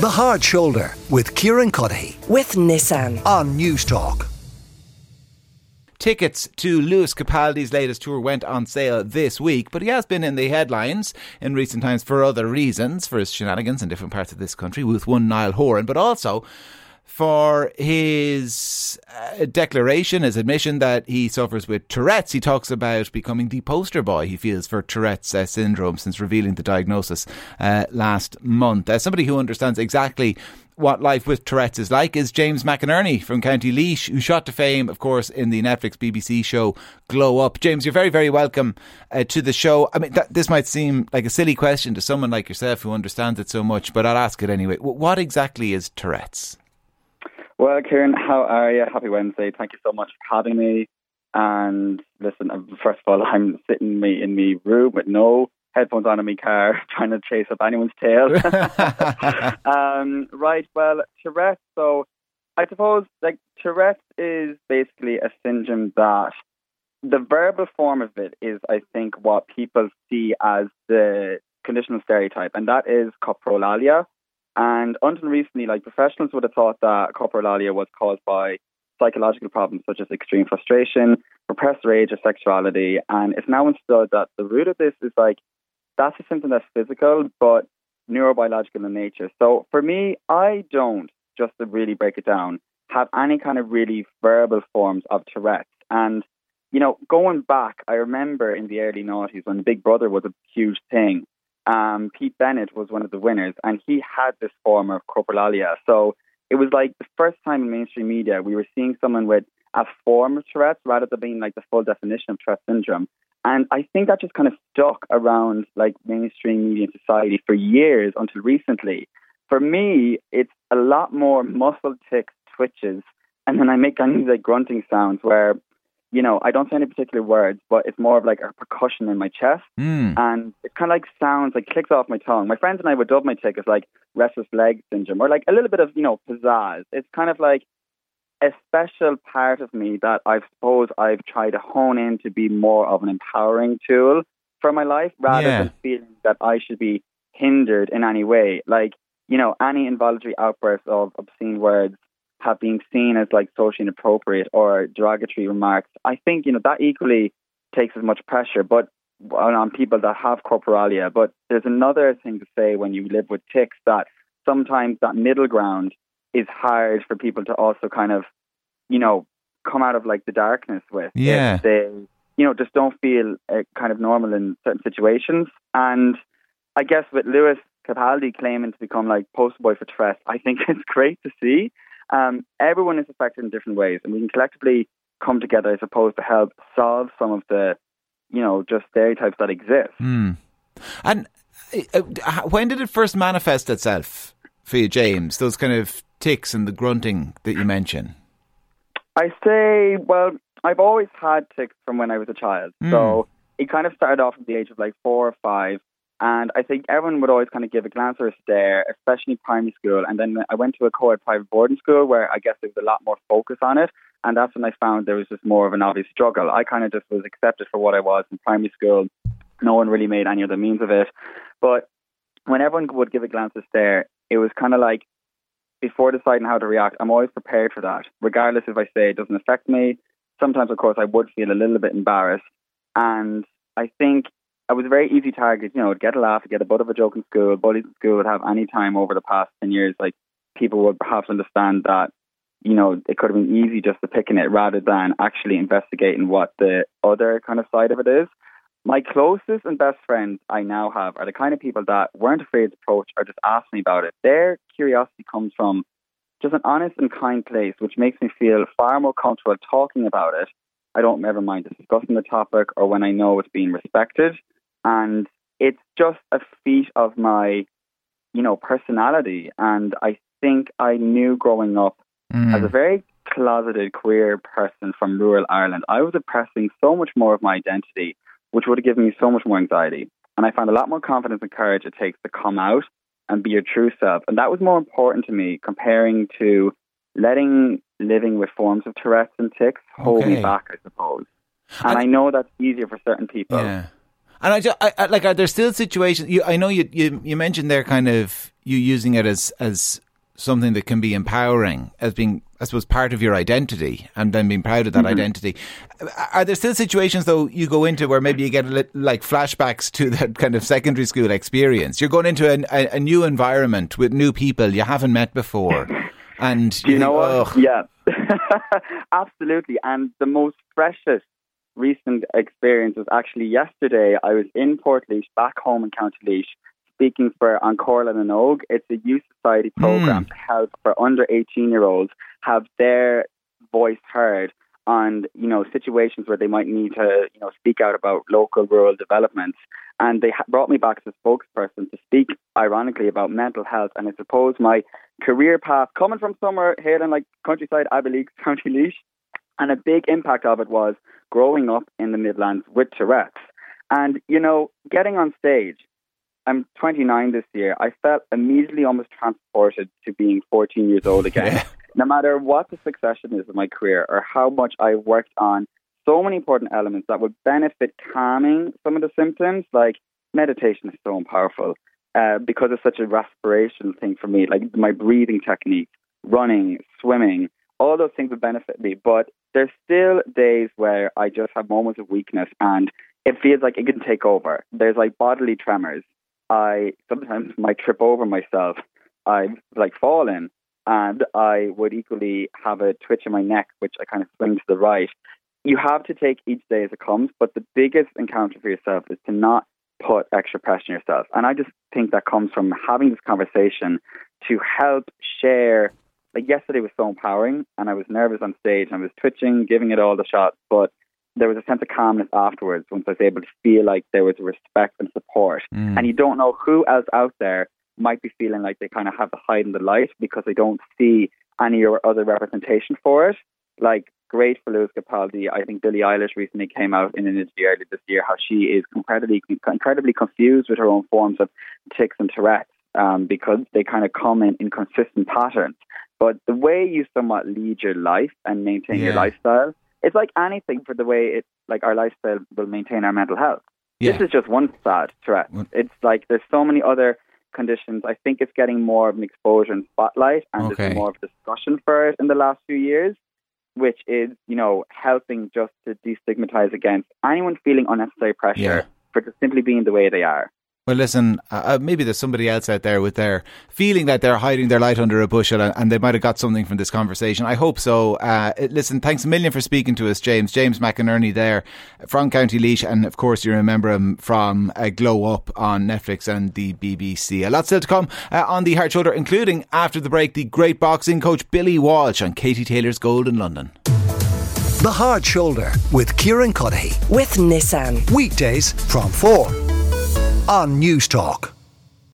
The Hard Shoulder with Kieran Cuddihy with Nissan. on Newstalk. Tickets to Lewis Capaldi's latest tour went on sale this week, but he has been in the headlines in recent times for other reasons, for his shenanigans in different parts of this country with one Niall Horan, but also for his uh, declaration, his admission that he suffers with Tourette's. He talks about becoming the poster boy, he feels, for Tourette's uh, syndrome since revealing the diagnosis uh, last month. Somebody who understands exactly what life with Tourette's is like is James Mac Inerney from County Laois, who shot to fame, of course, in the Netflix BBC show Glow Up. James, you're very, very welcome uh, to the show. I mean, that, this might seem like a silly question to someone like yourself who understands it so much, but I'll ask it anyway. What exactly is Tourette's? Well, Kieran, how are you? Happy Wednesday. Thank you so much for having me. And listen, uh, first of all, I'm sitting me in my room with no headphones on in my car, trying to chase up anyone's tail. um, right. Well, Tourette's. So, I suppose like Tourette's is basically a syndrome that the verbal form of it is, I think, what people see as the conditional stereotype, and that is coprolalia. And until recently, like professionals would have thought that coprolalia was caused by psychological problems such as extreme frustration, repressed rage, or sexuality. And it's now understood that the root of this is like that's a symptom that's physical but neurobiological in nature. So for me, I don't, just to really break it down, have any kind of really verbal forms of Tourette's. And, you know, going back, I remember in the early noughties when Big Brother was a huge thing, um, Pete Bennett was one of the winners and he had this form of coprolalia. So it was like the first time in mainstream media we were seeing someone with a form of Tourette's rather than being like the full definition of Tourette's syndrome. And I think that just kind of stuck around like mainstream media and society for years until recently. For me, it's a lot more muscle tics, twitches, and then I make kind of like grunting sounds where, you know, I don't say any particular words, but it's more of like a percussion in my chest. Mm. And it kind of like sounds like clicks off my tongue. My friends and I would dub my tic as like restless leg syndrome or like a little bit of, you know, pizzazz. It's kind of like a special part of me that I suppose I've tried to hone in to be more of an empowering tool for my life rather Yeah. than feeling that I should be hindered in any way. Like, you know, any involuntary outbursts of obscene words have been seen as like socially inappropriate or derogatory remarks. I think, you know, that equally takes as much pressure, but on people that have coprolalia. But there's another thing to say when you live with tics that sometimes that middle ground is hard for people to also kind of, you know, come out of like the darkness with. if Yeah. they, you know, just don't feel uh, kind of normal in certain situations. And I guess with Lewis Capaldi claiming to become like poster boy for Tourette's, I think it's great to see. Um, everyone is affected in different ways, and we can collectively come together, I suppose, to help solve some of the, you know, just stereotypes that exist. Mm. And uh, uh, when did it first manifest itself for you, James? Those kind of tics and the grunting that you mention. I say, well, I've always had tics from when I was a child. Mm. So it kind of started off at the age of like four or five. And I think everyone would always kind of give a glance or a stare, especially primary school. And then I went to a co-ed private boarding school where I guess there was a lot more focus on it. And that's when I found there was just more of an obvious struggle. I kind of just was accepted for what I was in primary school. No one really made any other means of it. But when everyone would give a glance or stare, it was kind of like before deciding how to react, I'm always prepared for that, regardless if I say it doesn't affect me. Sometimes, of course, I would feel a little bit embarrassed. And I think I was a very easy target, you know, to get a laugh, to get a butt of a joke in school. Bullies in school would have any time over the past 10 years, like, people would perhaps understand that, you know, it could have been easy just to pick in it rather than actually investigating what the other kind of side of it is. My closest and best friends I now have are the kind of people that weren't afraid to approach or just ask me about it. Their curiosity comes from just an honest and kind place, which makes me feel far more comfortable talking about it. I don't ever mind discussing the topic or when I know it's being respected. And it's just a feat of my, you know, personality. And I think I knew growing up Mm. as a very closeted queer person from rural Ireland, I was oppressing so much more of my identity, which would have given me so much more anxiety. And I found a lot more confidence and courage it takes to come out and be your true self. And that was more important to me comparing to letting living with forms of Tourette's and tics hold Okay. me back, I suppose. And And- I know that's easier for certain people. Yeah. And I, just, I, I like, are there still situations? You, I know you, you, you mentioned there kind of you using it as as something that can be empowering, as being, I suppose, part of your identity, and then being proud of that mm-hmm. identity. Are there still situations, though, you go into where maybe you get a little, like flashbacks to that kind of secondary school experience? You're going into a, a, a new environment with new people you haven't met before, and you, you know what? Yeah, absolutely. And the most freshest recent experience was actually yesterday. I was in Portlaoise, back home in County Laois, speaking for An Comhairle na nÓg. It's a youth society program mm. to help for under 18 year olds have their voice heard on you know situations where they might need to you know speak out about local rural developments and they ha- brought me back as a spokesperson to speak ironically about mental health and I suppose my career path coming from somewhere here in like countryside Abbeyleix County Laois and a big impact of it was growing up in the Midlands with Tourette's and you know getting on stage I'm 29 this year. I felt immediately almost transported to being 14 years old again. Yeah. No matter what the succession is of my career or how much I worked on so many important elements that would benefit calming some of the symptoms, like meditation is so powerful uh, because it's such a respiration thing for me, like my breathing technique, running, swimming, all those things would benefit me. But there's still days where I just have moments of weakness and it feels like it can take over. There's like bodily tremors. I sometimes might trip over myself. I've like fallen and I would equally have a twitch in my neck, which I kind of swing to the right. You have to take each day as it comes, but the biggest encounter for yourself is to not put extra pressure on yourself. And I just think that comes from having this conversation to help share. Like yesterday was so empowering, and I was nervous on stage, and I was twitching, giving it all the shots, but there was a sense of calmness afterwards once I was able to feel like there was respect and support. Mm. And you don't know who else out there might be feeling like they kind of have to hide in the light because they don't see any or other representation for it. Like great for Lewis Capaldi. I think Billie Eilish recently came out in an interview earlier this year how she is incredibly incredibly confused with her own forms of tics and Tourette's um, because they kind of come in inconsistent patterns. But the way you somewhat lead your life and maintain yeah. your lifestyle it's like anything for the way it like our lifestyle will maintain our mental health. Yeah. This is just one sad threat. It's like there's so many other conditions. I think it's getting more of an exposure and spotlight, and okay. there's more of a discussion for it in the last few years, which is you know helping just to destigmatize against anyone feeling unnecessary pressure yeah. for just simply being the way they are. Well, listen, uh, uh, maybe there's somebody else out there with their feeling that they're hiding their light under a bushel and, and they might have got something from this conversation. I hope so. Uh, listen, thanks a million for speaking to us, James. James Mac Inerney there from County Laois. And of course, you remember him from uh, Glow Up on Netflix and the BBC. A lot still to come uh, on the Hard Shoulder, including after the break, the great boxing coach Billy Walsh on Katie Taylor's Gold in London. The Hard Shoulder with Kieran Cuddihy. With Nissan. Weekdays from 4 on Newstalk.